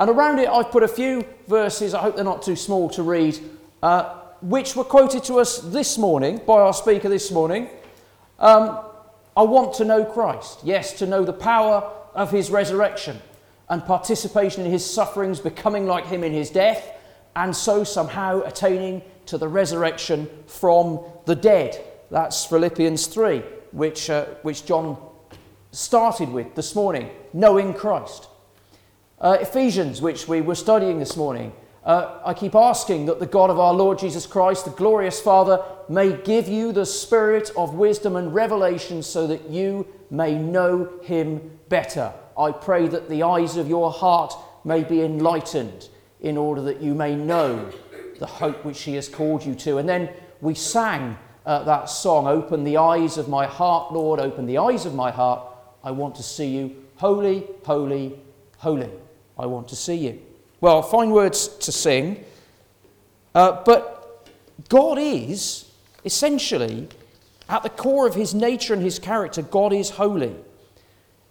And around it, I've put a few verses, I hope they're not too small to read, uh, which were quoted to us this morning by our speaker this morning. Um, I want to know Christ. Yes, to know the power of his resurrection and participation in his sufferings, becoming like him in his death, and so somehow attaining to the resurrection from the dead. That's Philippians 3, which, uh, which John started with this morning, knowing Christ. Uh, Ephesians, which we were studying this morning, uh, I keep asking that the God of our Lord Jesus Christ, the glorious Father, may give you the spirit of wisdom and revelation so that you may know him better. I pray that the eyes of your heart may be enlightened in order that you may know the hope which he has called you to. And then we sang uh, that song, Open the eyes of my heart, Lord, open the eyes of my heart. I want to see you. Holy, holy, holy. I want to see you. Well, fine words to sing, uh, but God is essentially at the core of his nature and his character, God is holy.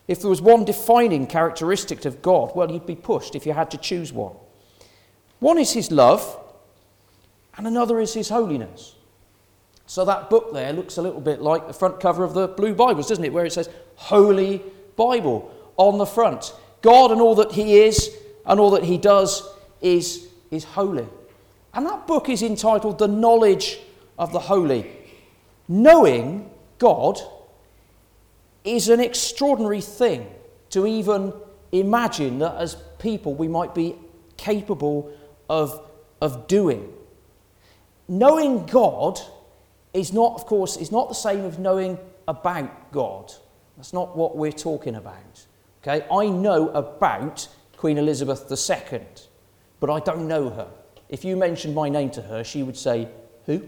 If there was one defining characteristic of God, well, you'd be pushed if you had to choose one. One is his love, and another is his holiness. So that book there looks a little bit like the front cover of the Blue Bibles, doesn't it? Where it says Holy Bible on the front. God and all that he is and all that he does is, is holy. And that book is entitled The Knowledge of the Holy. Knowing God is an extraordinary thing to even imagine that as people we might be capable of, of doing. Knowing God is not, of course, is not the same as knowing about God. That's not what we're talking about. Okay, I know about Queen Elizabeth II, but I don't know her. If you mentioned my name to her, she would say, Who?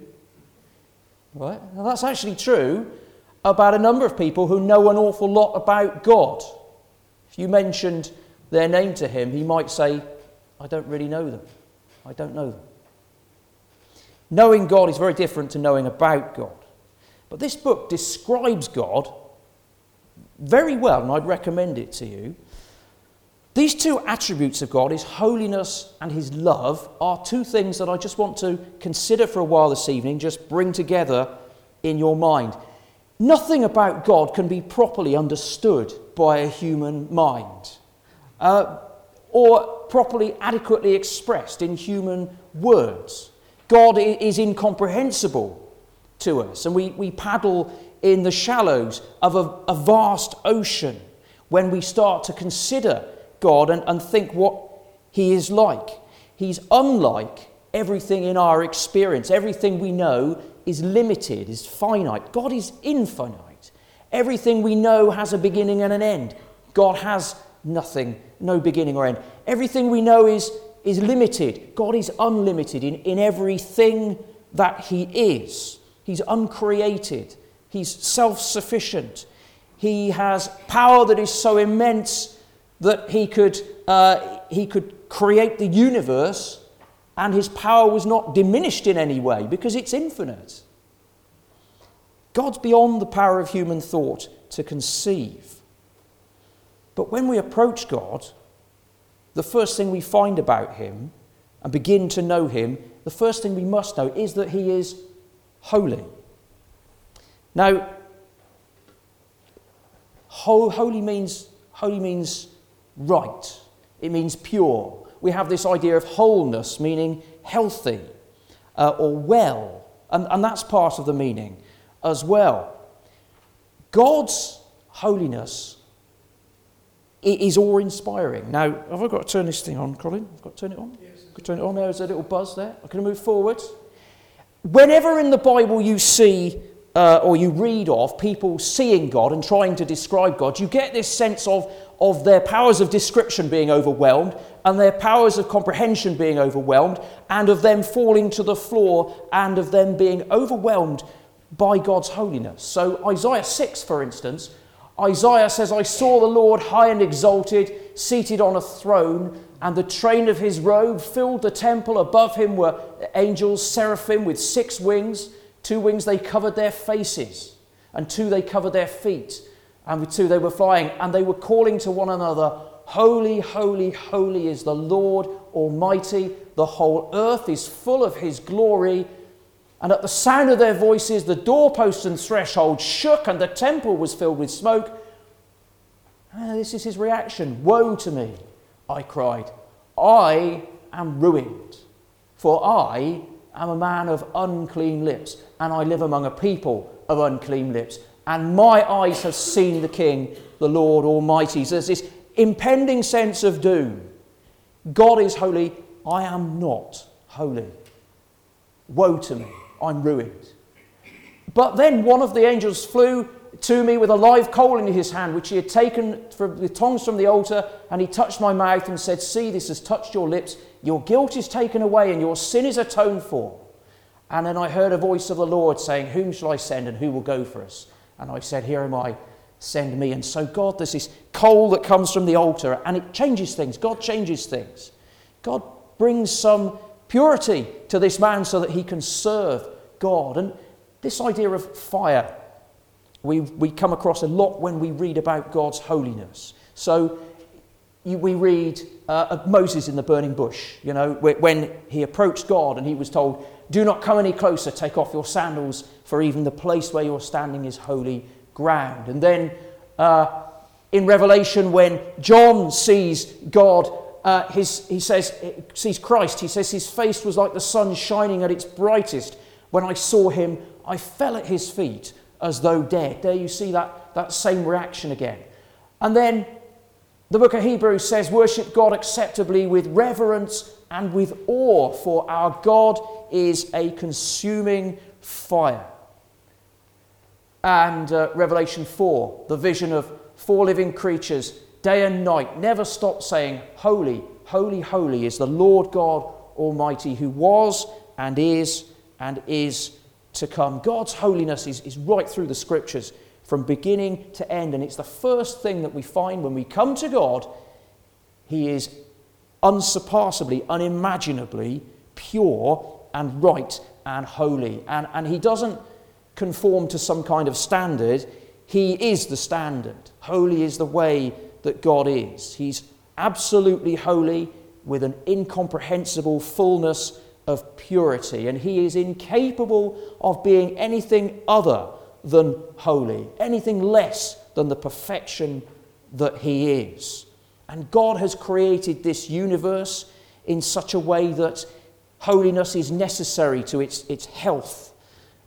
Right? Now, that's actually true about a number of people who know an awful lot about God. If you mentioned their name to him, he might say, I don't really know them. I don't know them. Knowing God is very different to knowing about God. But this book describes God very well, and I'd recommend it to you. These two attributes of God, his holiness and his love, are two things that I just want to consider for a while this evening, just bring together in your mind. Nothing about God can be properly understood by a human mind uh, or properly adequately expressed in human words. God is incomprehensible to us, and we, we paddle in the shallows of a, a vast ocean when we start to consider God and, and think what He is like. He's unlike everything in our experience, everything we know is limited, is finite. God is infinite. Everything we know has a beginning and an end. God has nothing, no beginning or end. Everything we know is, is limited. God is unlimited in, in everything that He is. He's uncreated, He's self sufficient. He has power that is so immense that He could, uh, he could create the universe and his power was not diminished in any way because it's infinite. God's beyond the power of human thought to conceive. But when we approach God, the first thing we find about him and begin to know him, the first thing we must know is that he is holy. Now, holy means, holy means right, it means pure, we have this idea of wholeness, meaning healthy uh, or well. And, and that's part of the meaning as well. God's holiness is awe inspiring. Now, have I got to turn this thing on, Colin? I've got to turn it on? Yes. Got to turn it on. There's a little buzz there. I can move forward. Whenever in the Bible you see uh, or you read of people seeing God and trying to describe God, you get this sense of, of their powers of description being overwhelmed and their powers of comprehension being overwhelmed, and of them falling to the floor and of them being overwhelmed by God's holiness. So, Isaiah 6, for instance, Isaiah says, I saw the Lord high and exalted, seated on a throne, and the train of his robe filled the temple. Above him were angels, seraphim with six wings. Two wings they covered their faces, and two they covered their feet, and with two they were flying, and they were calling to one another, Holy, holy, holy is the Lord Almighty. The whole earth is full of his glory. And at the sound of their voices, the doorposts and threshold shook, and the temple was filled with smoke. Ah, this is his reaction. Woe to me, I cried. I am ruined, for I am a man of unclean lips, and I live among a people of unclean lips. And my eyes have seen the King, the Lord Almighty. So there's this impending sense of doom. God is holy, I am not holy. Woe to me, I'm ruined. But then one of the angels flew to me with a live coal in his hand, which he had taken from the tongs from the altar, and he touched my mouth and said, See, this has touched your lips. Your guilt is taken away, and your sin is atoned for. And then I heard a voice of the Lord saying, Whom shall I send, and who will go for us? And I said, Here am I, send me. And so, God, there's this coal that comes from the altar, and it changes things. God changes things. God brings some purity to this man so that he can serve God. And this idea of fire we, we come across a lot when we read about God's holiness. So you, we read uh, Moses in the burning bush, you know, when he approached God and he was told, Do not come any closer, take off your sandals, for even the place where you're standing is holy ground. And then uh, in Revelation, when John sees God, uh, his, he says, sees Christ, he says his face was like the sun shining at its brightest. When I saw him, I fell at his feet as though dead. There you see that, that same reaction again. And then the book of Hebrews says, Worship God acceptably with reverence and with awe, for our God is a consuming fire. And uh, Revelation 4, the vision of four living creatures, day and night, never stop saying, Holy, holy, holy is the Lord God Almighty, who was and is and is to come. God's holiness is, is right through the scriptures from beginning to end. And it's the first thing that we find when we come to God. He is unsurpassably, unimaginably pure and right and holy. And, and He doesn't conform to some kind of standard, He is the standard. Holy is the way that God is. He's absolutely holy with an incomprehensible fullness of purity, and he is incapable of being anything other than holy, anything less than the perfection that he is. And God has created this universe in such a way that holiness is necessary to its, its health.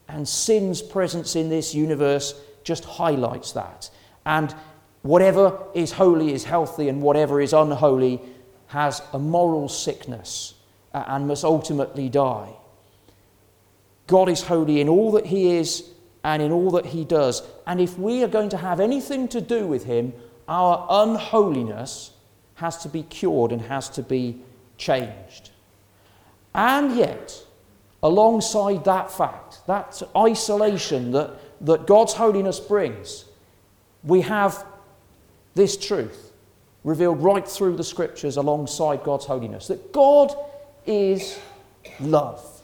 And sin's presence in this universe just highlights that. And whatever is holy is healthy, and whatever is unholy has a moral sickness Uh, and must ultimately die. God is holy in all that He is and in all that He does. And if we are going to have anything to do with Him, our unholiness has to be cured and has to be changed. And yet, alongside that fact, that isolation that, that God's holiness brings, we have this truth revealed right through the scriptures alongside God's holiness that God is love.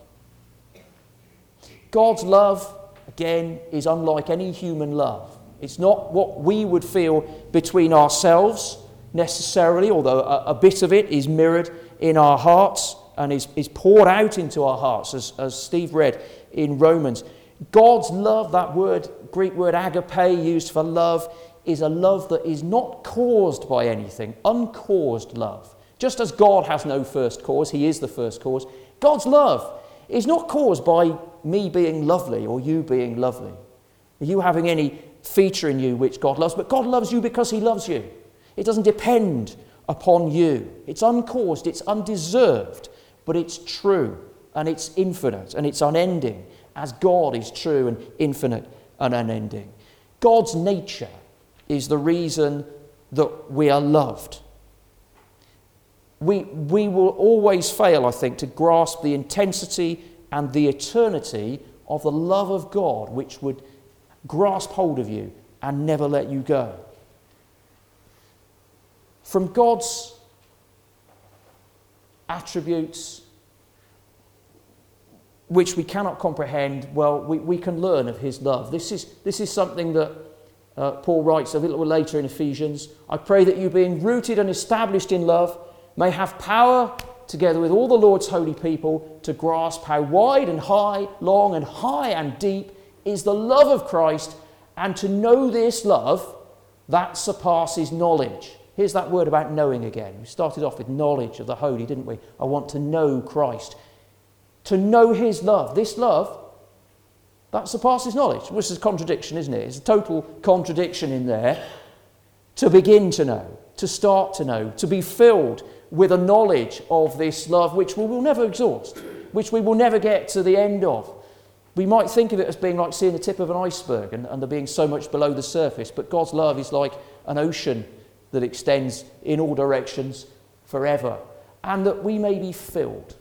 God's love, again, is unlike any human love. It's not what we would feel between ourselves necessarily, although a, a bit of it is mirrored in our hearts and is, is poured out into our hearts, as, as Steve read in Romans. God's love, that word, Greek word agape, used for love, is a love that is not caused by anything, uncaused love. Just as God has no first cause, He is the first cause, God's love is not caused by me being lovely or you being lovely, you having any feature in you which God loves, but God loves you because He loves you. It doesn't depend upon you. It's uncaused, it's undeserved, but it's true and it's infinite and it's unending, as God is true and infinite and unending. God's nature is the reason that we are loved we, we will always fail, I think, to grasp the intensity and the eternity of the love of God, which would grasp hold of you and never let you go. From God's attributes, which we cannot comprehend, well, we, we can learn of His love. This is, this is something that uh, Paul writes a little later in Ephesians, I pray that you, being rooted and established in love, may have power together with all the Lord's holy people to grasp how wide and high, long and high and deep is the love of Christ, and to know this love that surpasses knowledge. Here's that word about knowing again. We started off with knowledge of the holy, didn't we? I want to know Christ. To know his love. This love that surpasses knowledge, which is a contradiction, isn't it? It's a total contradiction in there. To begin to know, to start to know, to be filled with a knowledge of this love which we will never exhaust, which we will never get to the end of. We might think of it as being like seeing the tip of an iceberg and, and there being so much below the surface, but God's love is like an ocean that extends in all directions forever, and that we may be filled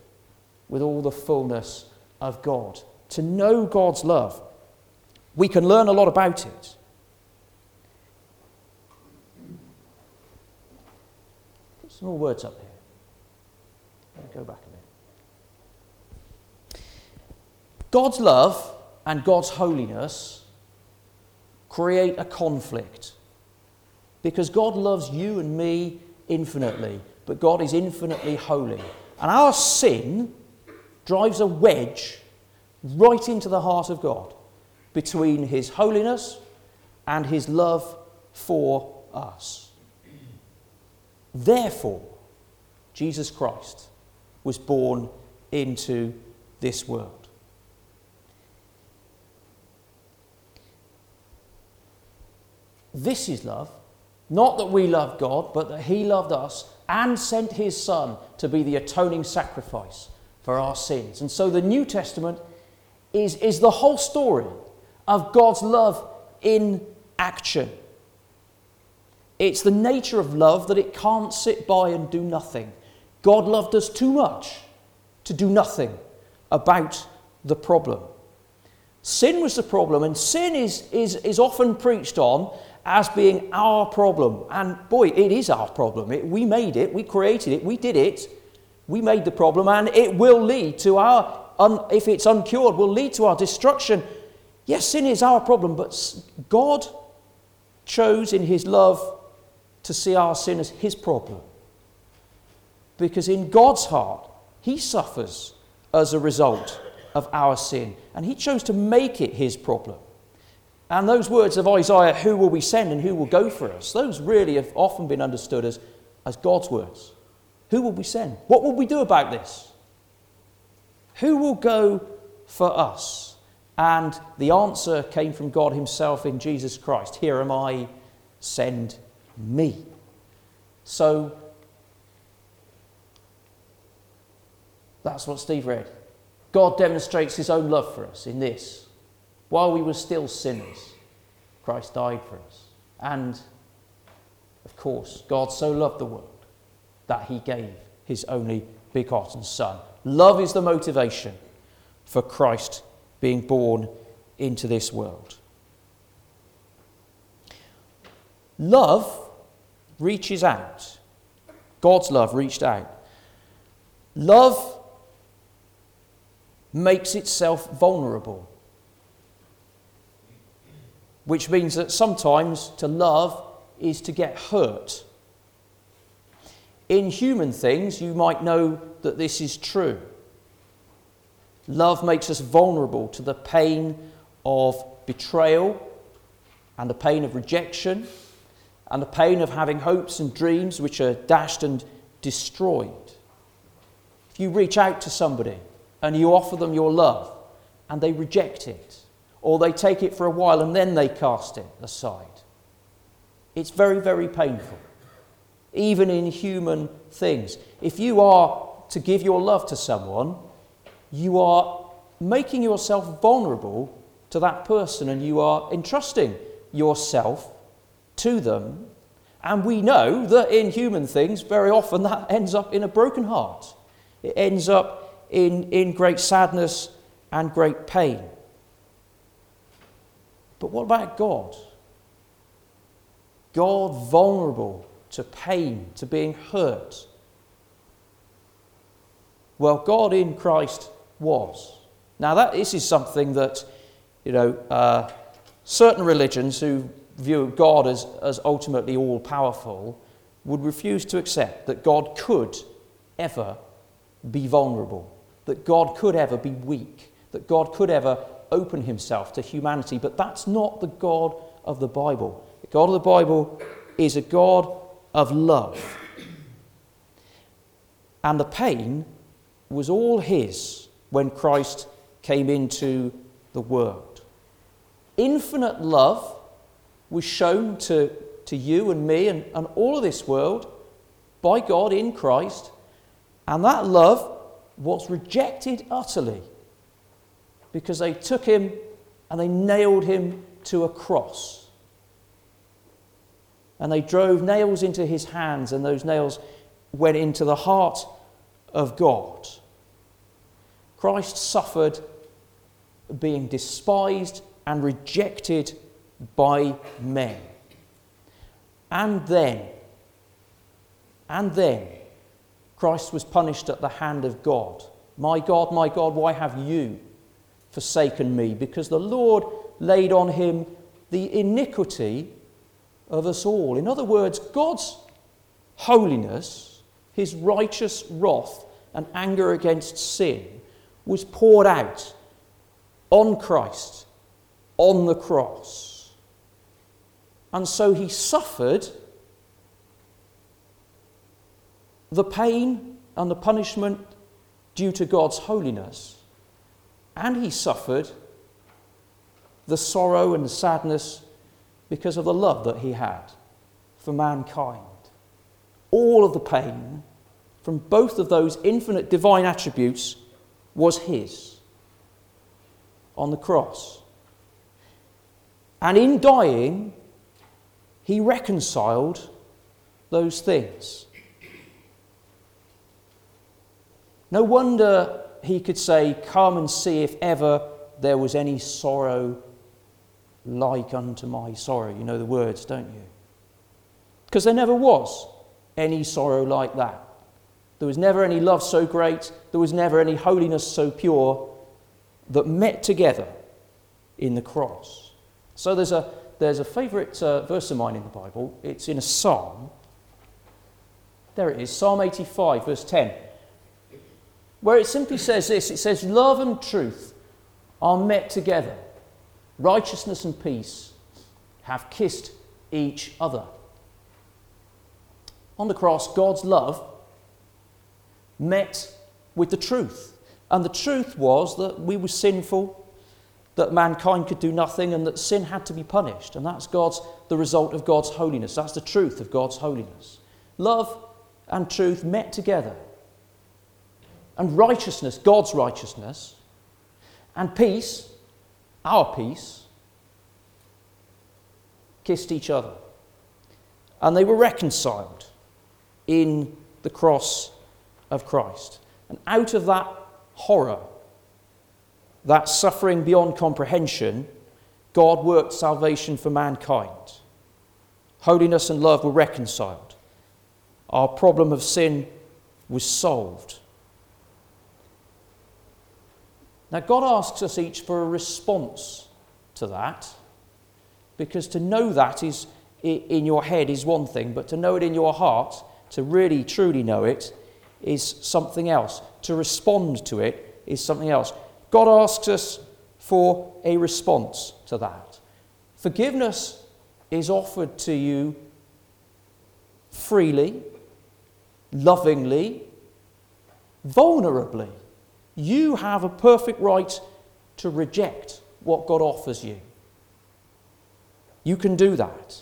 with all the fullness of God to know God's love, we can learn a lot about it. Some more words up here. Go back a bit. God's love and God's holiness create a conflict because God loves you and me infinitely, but God is infinitely holy. And our sin drives a wedge right into the heart of God between his holiness and his love for us. Therefore, Jesus Christ was born into this world. This is love. Not that we love God, but that He loved us and sent His Son to be the atoning sacrifice for our sins. And so the New Testament is, is the whole story of God's love in action. It's the nature of love that it can't sit by and do nothing. God loved us too much to do nothing about the problem. Sin was the problem, and sin is, is, is often preached on as being our problem. And boy, it is our problem. It, we made it, we created it, we did it, we made the problem, and it will lead to our un, if it's uncured, will lead to our destruction. Yes, sin is our problem, but God chose in His love to see our sin as His problem. Because in God's heart, He suffers as a result of our sin, and He chose to make it His problem. And those words of Isaiah, who will we send and who will go for us, those really have often been understood as, as God's words. Who will we send? What will we do about this? Who will go for us? And the answer came from God Himself in Jesus Christ Here am I, send me. So that's what Steve read. God demonstrates His own love for us in this. While we were still sinners, Christ died for us. And, of course, God so loved the world that He gave His only begotten Son Love is the motivation for Christ being born into this world. Love reaches out. God's love reached out. Love makes itself vulnerable, which means that sometimes to love is to get hurt. In human things, you might know that this is true. Love makes us vulnerable to the pain of betrayal and the pain of rejection and the pain of having hopes and dreams which are dashed and destroyed. If you reach out to somebody and you offer them your love and they reject it, or they take it for a while and then they cast it aside, it's very, very painful, even in human things. If you are to give your love to someone, you are making yourself vulnerable to that person and you are entrusting yourself to them. And we know that in human things, very often that ends up in a broken heart. It ends up in, in great sadness and great pain. But what about God? God vulnerable to pain, to being hurt, well, God in Christ was. Now, that, this is something that, you know, uh, certain religions who view of God as, as ultimately all powerful would refuse to accept that God could ever be vulnerable, that God could ever be weak, that God could ever open himself to humanity. But that's not the God of the Bible. The God of the Bible is a God of love. And the pain was all his when Christ came into the world. Infinite love was shown to, to you and me and, and all of this world by God in Christ, and that love was rejected utterly because they took him and they nailed him to a cross. And they drove nails into his hands, and those nails went into the heart of God. Christ suffered being despised and rejected by men. And then, and then, Christ was punished at the hand of God. My God, my God, why have you forsaken me? Because the Lord laid on him the iniquity of us all. In other words, God's holiness, his righteous wrath and anger against sin, was poured out on Christ on the cross. And so he suffered the pain and the punishment due to God's holiness, and he suffered the sorrow and the sadness because of the love that he had for mankind. All of the pain from both of those infinite divine attributes was his on the cross. And in dying, he reconciled those things. No wonder he could say, Come and see if ever there was any sorrow like unto my sorrow. You know the words, don't you? Because there never was any sorrow like that. There was never any love so great, there was never any holiness so pure that met together in the cross. So there's a, there's a favourite uh, verse of mine in the Bible. It's in a psalm. There it is, Psalm 85, verse 10, where it simply says this it says, Love and truth are met together righteousness and peace have kissed each other. On the cross, God's love met with the truth. And the truth was that we were sinful, that mankind could do nothing, and that sin had to be punished. And that's God's, the result of God's holiness. That's the truth of God's holiness. Love and truth met together. And righteousness, God's righteousness, and peace, our peace, kissed each other. And they were reconciled in the cross of Christ. And out of that horror, that suffering beyond comprehension, God worked salvation for mankind. Holiness and love were reconciled. Our problem of sin was solved. Now, God asks us each for a response to that, because to know that is in your head is one thing, but to know it in your heart, to really truly know it, is something else. To respond to it is something else. God asks us for a response to that. Forgiveness is offered to you freely, lovingly, vulnerably. You have a perfect right to reject what God offers you. You can do that.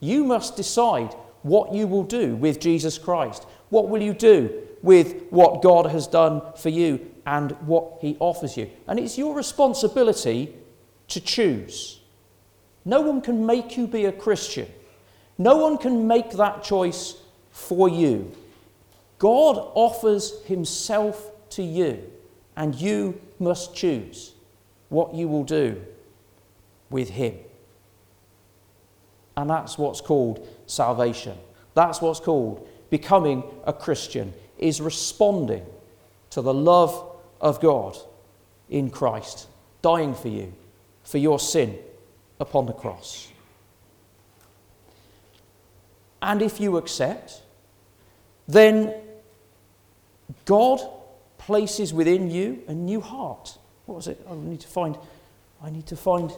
You must decide what you will do with Jesus Christ. What will you do with what God has done for you and what He offers you? And it's your responsibility to choose. No one can make you be a Christian, no one can make that choice for you. God offers Himself to you, and you must choose what you will do with Him. And that's what's called salvation. That's what's called becoming a Christian, is responding to the love of God in Christ, dying for you, for your sin upon the cross. and if you accept, then God places within you a new heart. What was it? I need to find. I need to find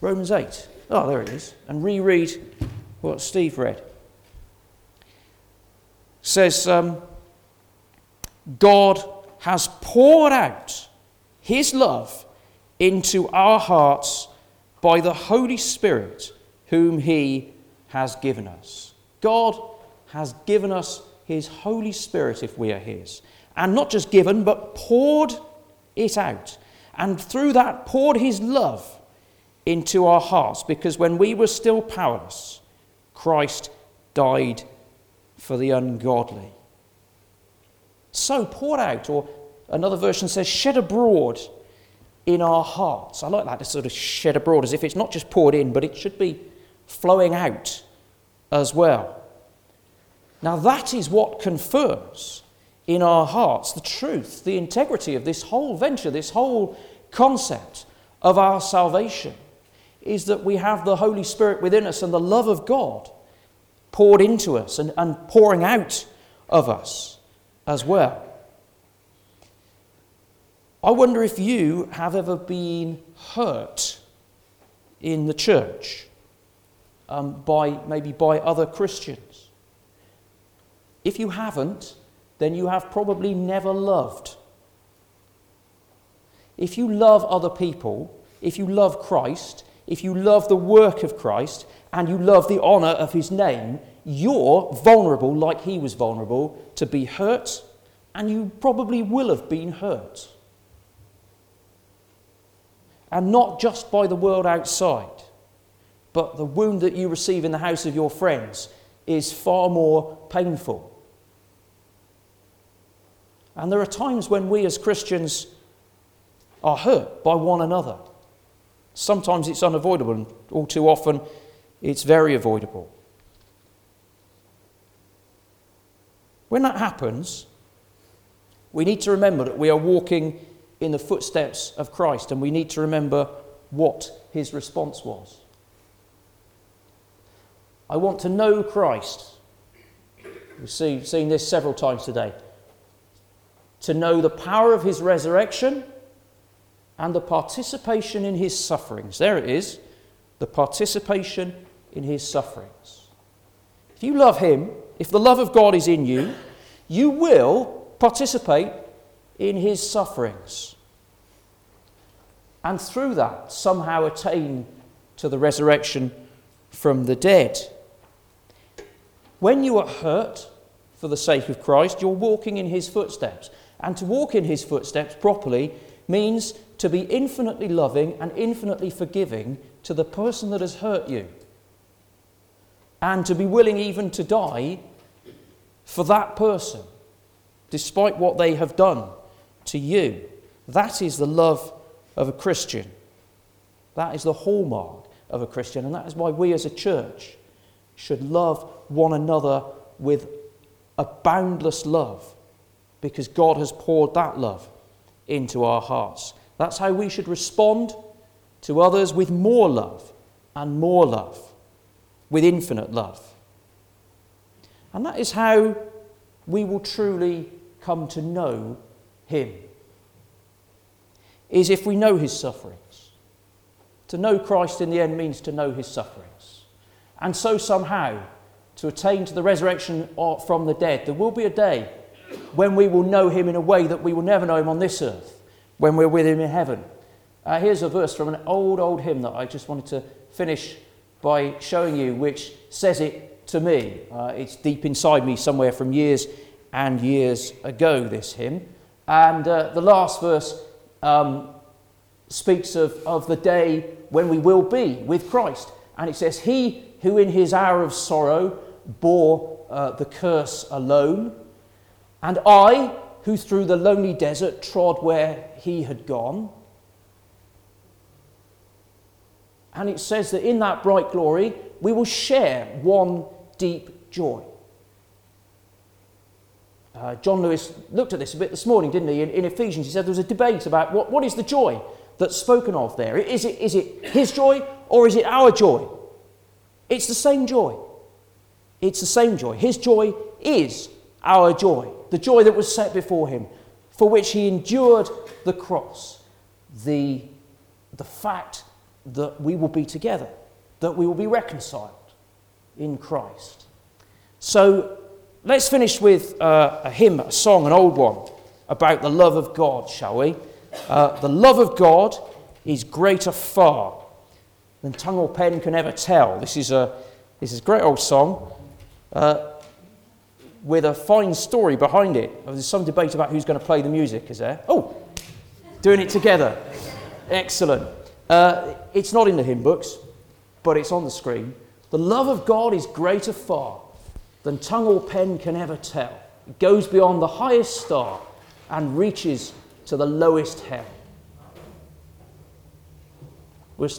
Romans 8. Oh, there it is. And reread what Steve read. It says, um, God has poured out his love into our hearts by the Holy Spirit, whom he has given us. God has given us his Holy Spirit if we are his. And not just given, but poured it out. And through that, poured his love into our hearts because when we were still powerless, Christ died for the ungodly. So poured out, or another version says shed abroad in our hearts. I like that to sort of shed abroad as if it's not just poured in, but it should be flowing out as well. Now, that is what confirms in our hearts the truth, the integrity of this whole venture, this whole concept of our salvation is that we have the Holy Spirit within us and the love of God poured into us and, and pouring out of us as well. I wonder if you have ever been hurt in the church um, by maybe by other Christians. If you haven't, then you have probably never loved. If you love other people, if you love Christ, if you love the work of Christ and you love the honour of his name, you're vulnerable like he was vulnerable to be hurt, and you probably will have been hurt. And not just by the world outside, but the wound that you receive in the house of your friends is far more painful. And there are times when we as Christians are hurt by one another. Sometimes it's unavoidable, and all too often it's very avoidable. When that happens, we need to remember that we are walking in the footsteps of Christ, and we need to remember what his response was. I want to know Christ. We've seen this several times today. To know the power of his resurrection and the participation in his sufferings. There it is the participation in his sufferings. If you love him, if the love of God is in you, you will participate in his sufferings. And through that, somehow attain to the resurrection from the dead. When you are hurt for the sake of Christ, you're walking in his footsteps. And to walk in his footsteps properly means to be infinitely loving and infinitely forgiving to the person that has hurt you. And to be willing even to die for that person, despite what they have done to you. That is the love of a Christian. That is the hallmark of a Christian. And that is why we as a church should love one another with a boundless love, because God has poured that love into our hearts. That's how we should respond to others with more love and more love, with infinite love. And that is how we will truly come to know Him. Is if we know His sufferings. To know Christ in the end means to know His sufferings. And so, somehow, to attain to the resurrection from the dead, there will be a day when we will know Him in a way that we will never know Him on this earth when we're with him in heaven. Uh, here's a verse from an old, old hymn that I just wanted to finish by showing you, which says it to me. Uh, it's deep inside me somewhere from years and years ago, this hymn. And uh, the last verse um, speaks of, of the day when we will be with Christ. And it says, He who in his hour of sorrow bore uh, the curse alone, and I who through the lonely desert trod where he had gone. And it says that in that bright glory, we will share one deep joy. Uh, John Lewis looked at this a bit this morning, didn't he? In, in, Ephesians, he said there was a debate about what, what is the joy that's spoken of there. Is it, is it his joy or is it our joy? It's the same joy. It's the same joy. His joy is our joy, the joy that was set before him, for which he endured the cross, the, the fact that we will be together, that we will be reconciled in Christ. So let's finish with uh, a hymn, a song, an old one about the love of God, shall we? Uh, the love of God is greater far than tongue or pen can ever tell. This is a, this is a great old song uh, with a fine story behind it. There's some debate about who's going to play the music, is there? Oh, doing it together. Excellent. Uh, it's not in the hymn books, but it's on the screen. The love of God is greater far than tongue or pen can ever tell. It goes beyond the highest star and reaches to the lowest hell.